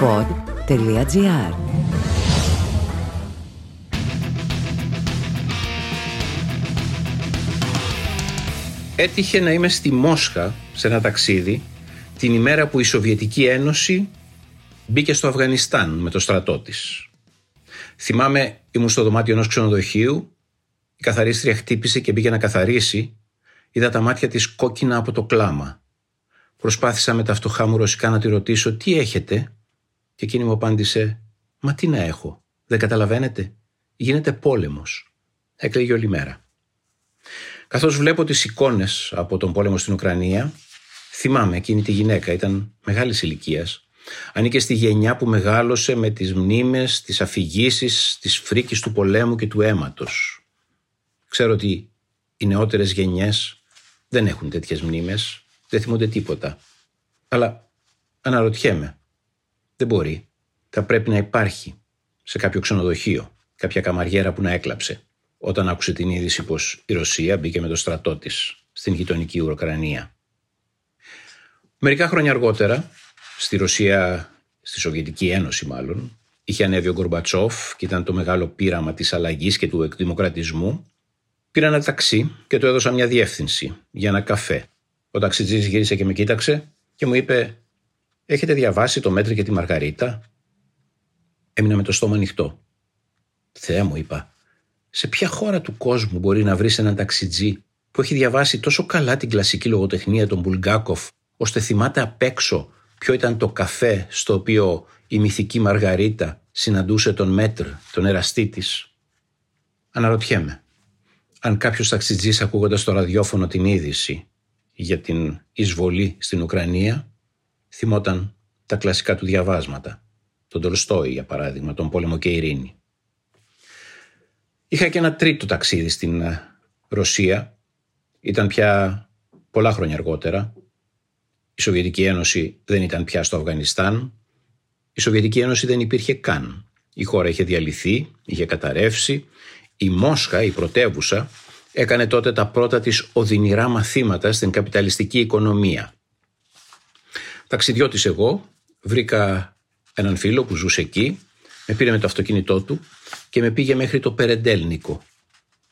pod.gr Έτυχε να είμαι στη Μόσχα σε ένα ταξίδι την ημέρα που η Σοβιετική Ένωση μπήκε στο Αφγανιστάν με το στρατό της. Θυμάμαι ήμουν στο δωμάτιο ενός ξενοδοχείου η καθαρίστρια χτύπησε και μπήκε να καθαρίσει είδα τα μάτια της κόκκινα από το κλάμα. Προσπάθησα με τα φτωχά μου ρωσικά να τη ρωτήσω τι έχετε; Και εκείνη μου απάντησε «Μα τι να έχω, δεν καταλαβαίνετε, γίνεται πόλεμος». Έκλαιγε όλη μέρα. Καθώς βλέπω τις εικόνες από τον πόλεμο στην Ουκρανία, θυμάμαι εκείνη τη γυναίκα, ήταν μεγάλης ηλικίας. Ανήκε στη γενιά που μεγάλωσε με τις μνήμες, τις αφηγήσεις, τις φρίκης του πολέμου και του αίματος. Ξέρω ότι οι νεότερες γενιές δεν έχουν τέτοιες μνήμες, δεν θυμούνται τίποτα. Αλλά αναρωτιέμαι, δεν μπορεί. Θα πρέπει να υπάρχει σε κάποιο ξενοδοχείο κάποια καμαριέρα που να έκλαψε όταν άκουσε την είδηση πως η Ρωσία μπήκε με το στρατό της στην γειτονική Ουκρανία. Μερικά χρόνια αργότερα, στη Ρωσία, στη Σοβιετική Ένωση μάλλον, είχε ανέβει ο Γκορμπατσόφ και ήταν το μεγάλο πείραμα της αλλαγής και του εκδημοκρατισμού. Πήρα ένα ταξί και του έδωσα μια διεύθυνση για ένα καφέ. Ο ταξιτζής γύρισε και με κοίταξε και μου είπε «Έχετε διαβάσει το Μετρ και τη Μαργαρίτα» Έμεινα με το στόμα ανοιχτό. Θεέ μου είπα, σε ποια χώρα του κόσμου μπορεί να βρεις έναν ταξιτζή που έχει διαβάσει τόσο καλά την κλασική λογοτεχνία του Μπουλγκάκοφ, ώστε θυμάται απ' έξω ποιο ήταν το καφέ στο οποίο η μυθική Μαργαρίτα συναντούσε τον Μετρ, τον εραστή της; Αναρωτιέμαι, αν κάποιος ταξιτζής ακούγοντας στο ραδιόφωνο την είδηση για την εισβολή στην Ουκρανία, θυμόταν τα κλασικά του διαβάσματα. Τον Τολστόη, για παράδειγμα, τον πόλεμο και ειρήνη. Είχα και ένα τρίτο ταξίδι στην ε, Ρωσία. Ήταν πια πολλά χρόνια αργότερα. Η Σοβιετική Ένωση δεν ήταν πια στο Αφγανιστάν. Η Σοβιετική Ένωση δεν υπήρχε καν. Η χώρα είχε διαλυθεί, είχε καταρρεύσει. Η Μόσχα, η πρωτεύουσα, έκανε τότε τα πρώτα της οδυνηρά μαθήματα στην καπιταλιστική οικονομία. Ταξιδιώτης εγώ, βρήκα έναν φίλο που ζούσε εκεί, με πήρε με το αυτοκίνητό του και με πήγε μέχρι το Περεντέλνικο,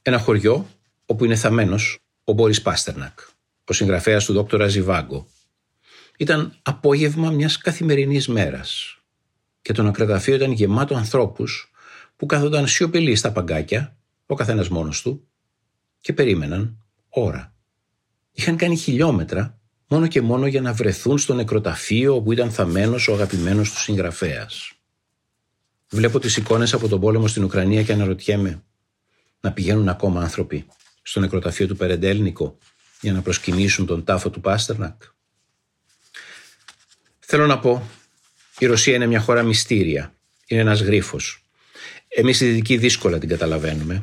ένα χωριό όπου είναι θαμένος ο Μπόρις Πάστερνακ, ο συγγραφέας του δόκτωρα Ζιβάγκο. Ήταν απόγευμα μιας καθημερινής μέρας και το νακρεδαφείο ήταν γεμάτο ανθρώπους που κάθονταν σιωπηλοί στα παγκάκια, ο καθένας μόνος του, και περίμεναν ώρα. Είχαν κάνει χιλιόμετρα μόνο και μόνο για να βρεθούν στο νεκροταφείο όπου ήταν θαμένος ο αγαπημένος του συγγραφέας. Βλέπω τις εικόνες από τον πόλεμο στην Ουκρανία και αναρωτιέμαι να πηγαίνουν ακόμα άνθρωποι στο νεκροταφείο του Περεντέλνικο για να προσκυνήσουν τον τάφο του Πάστερνακ; Θέλω να πω, η Ρωσία είναι μια χώρα μυστήρια. Είναι ένας γρίφος. Εμείς οι δυτικοί δύσκολα την καταλαβαίνουμε.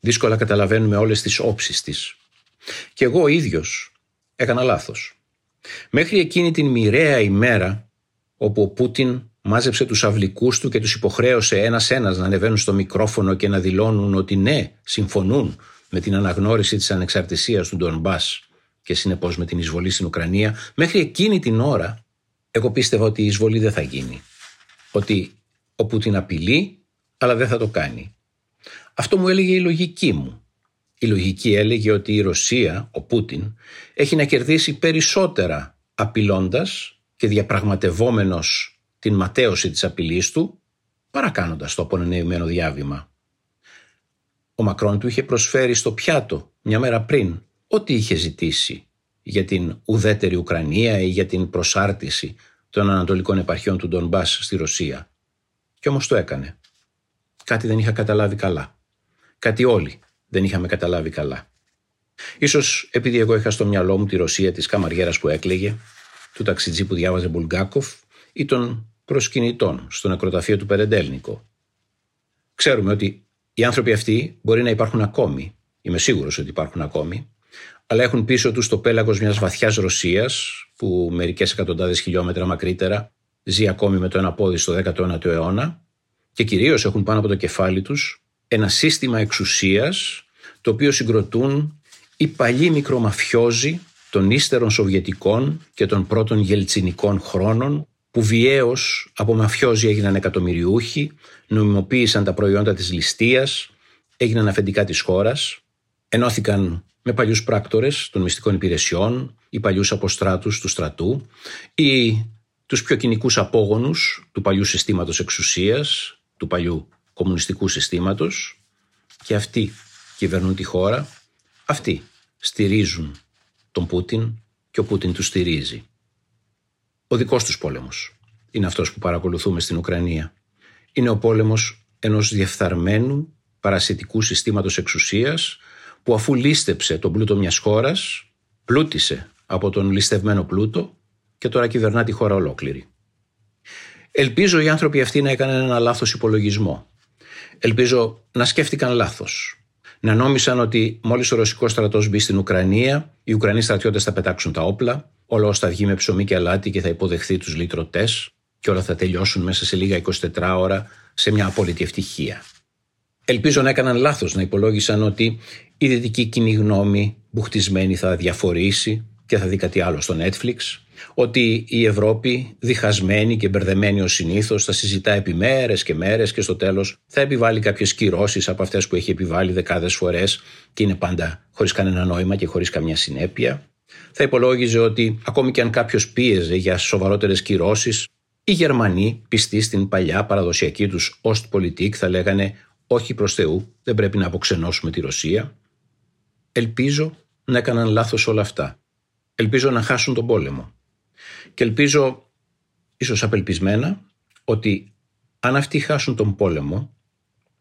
Δύσκολα καταλαβαίνουμε όλες τις όψεις της. Και εγώ ο ίδιος έκανα λάθος. Μέχρι εκείνη την μοιραία ημέρα όπου ο Πούτιν μάζεψε τους αυλικούς του και τους υποχρέωσε ένας-ένας να ανεβαίνουν στο μικρόφωνο και να δηλώνουν ότι ναι, συμφωνούν με την αναγνώριση της ανεξαρτησίας του Ντονμπάς και συνεπώς με την εισβολή στην Ουκρανία, μέχρι εκείνη την ώρα εγώ πίστευα ότι η εισβολή δεν θα γίνει. Ότι ο Πούτιν απειλεί, αλλά δεν θα το κάνει. Αυτό μου έλεγε η λογική μου. Η λογική έλεγε ότι η Ρωσία, ο Πούτιν, έχει να κερδίσει περισσότερα απειλώντας και διαπραγματευόμενος την ματέωση της απειλής του, παρακάνοντας το απονενεημένο διάβημα. Ο Μακρόν του είχε προσφέρει στο πιάτο μια μέρα πριν ό,τι είχε ζητήσει για την ουδέτερη Ουκρανία ή για την προσάρτηση των ανατολικών επαρχιών του Ντονμπάς στη Ρωσία. Κι όμως το έκανε. Κάτι δεν είχα καταλάβει καλά. Κάτι όλοι δεν είχαμε καταλάβει καλά. Ίσως επειδή εγώ είχα στο μυαλό μου τη Ρωσία της καμαριέρας που έκλαιγε, του ταξιτζή που διάβαζε Μπουλγκάκοφ ή των προσκυνητών στο νεκροταφείο του Περεντέλνικο. Ξέρουμε ότι οι άνθρωποι αυτοί μπορεί να υπάρχουν ακόμη, είμαι σίγουρος ότι υπάρχουν ακόμη, αλλά έχουν πίσω τους το πέλαγος μιας βαθιάς Ρωσίας που μερικές εκατοντάδες χιλιόμετρα μακρύτερα ζει ακόμη με το ένα πόδι στο 19ο αιώνα και κυρίως έχουν πάνω από το κεφάλι τους ένα σύστημα εξουσίας το οποίο συγκροτούν οι παλιοί μικρομαφιόζοι των ύστερων Σοβιετικών και των πρώτων γελτσινικών χρόνων που βιαίως από μαφιόζοι έγιναν εκατομμυριούχοι, νομιμοποίησαν τα προϊόντα της ληστείας, έγιναν αφεντικά της χώρας, ενώθηκαν με παλιούς πράκτορες των μυστικών υπηρεσιών ή παλιούς αποστράτους του στρατού ή τους πιο κοινικούς απόγονους του παλιού συστήματος εξουσίας, του παλιού κομμουνιστικού συστήματος και αυτοί κυβερνούν τη χώρα, αυτοί στηρίζουν τον Πούτιν και ο Πούτιν τους στηρίζει. Ο δικός τους πόλεμος είναι αυτός που παρακολουθούμε στην Ουκρανία. Είναι ο πόλεμος ενός διεφθαρμένου παρασιτικού συστήματος εξουσίας που αφού λίστεψε τον πλούτο μιας χώρας, πλούτησε από τον ληστευμένο πλούτο και τώρα κυβερνά τη χώρα ολόκληρη. Ελπίζω οι άνθρωποι αυτοί να έκαναν ένα λάθος υπολογισμό. Ελπίζω να σκέφτηκαν λάθος. Να νόμισαν ότι μόλις ο ρωσικός στρατός μπει στην Ουκρανία, οι Ουκρανοί στρατιώτες θα πετάξουν τα όπλα, όλο θα βγει με ψωμί και αλάτι και θα υποδεχθεί τους λύτρωτές και όλα θα τελειώσουν μέσα σε λίγα 24 ώρα σε μια απόλυτη ευτυχία. Ελπίζω να έκαναν λάθος να υπολόγισαν ότι η δυτική κοινή γνώμη μπουχτισμένη θα διαφορήσει και θα δει κάτι άλλο στο Netflix, ότι η Ευρώπη διχασμένη και μπερδεμένη ως συνήθως θα συζητά επί μέρες και μέρες και στο τέλος θα επιβάλλει κάποιες κυρώσεις από αυτές που έχει επιβάλει δεκάδες φορές και είναι πάντα χωρίς κανένα νόημα και χωρίς καμιά συνέπεια. Θα υπολόγιζε ότι ακόμη και αν κάποιος πίεζε για σοβαρότερες κυρώσεις, οι Γερμανοί πιστοί στην παλιά παραδοσιακή τους Ostpolitik θα λέγανε όχι προς Θεού, δεν πρέπει να αποξενώσουμε τη Ρωσία. Ελπίζω να έκαναν λάθος όλα αυτά. Ελπίζω να χάσουν τον πόλεμο. Και ελπίζω, ίσως απελπισμένα, ότι αν αυτοί χάσουν τον πόλεμο,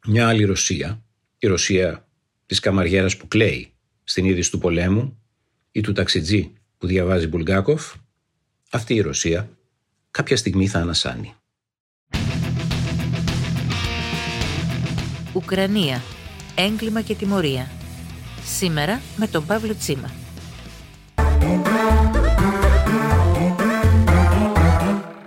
μια άλλη Ρωσία, η Ρωσία της καμαριέρας που κλαίει στην είδηση του πολέμου ή του ταξιτζή που διαβάζει Μπουλγκάκοφ, αυτή η Ρωσία κάποια στιγμή θα ανασάνει. Ουκρανία. Έγκλημα και τιμωρία. Σήμερα με τον Παύλο Τσίμα.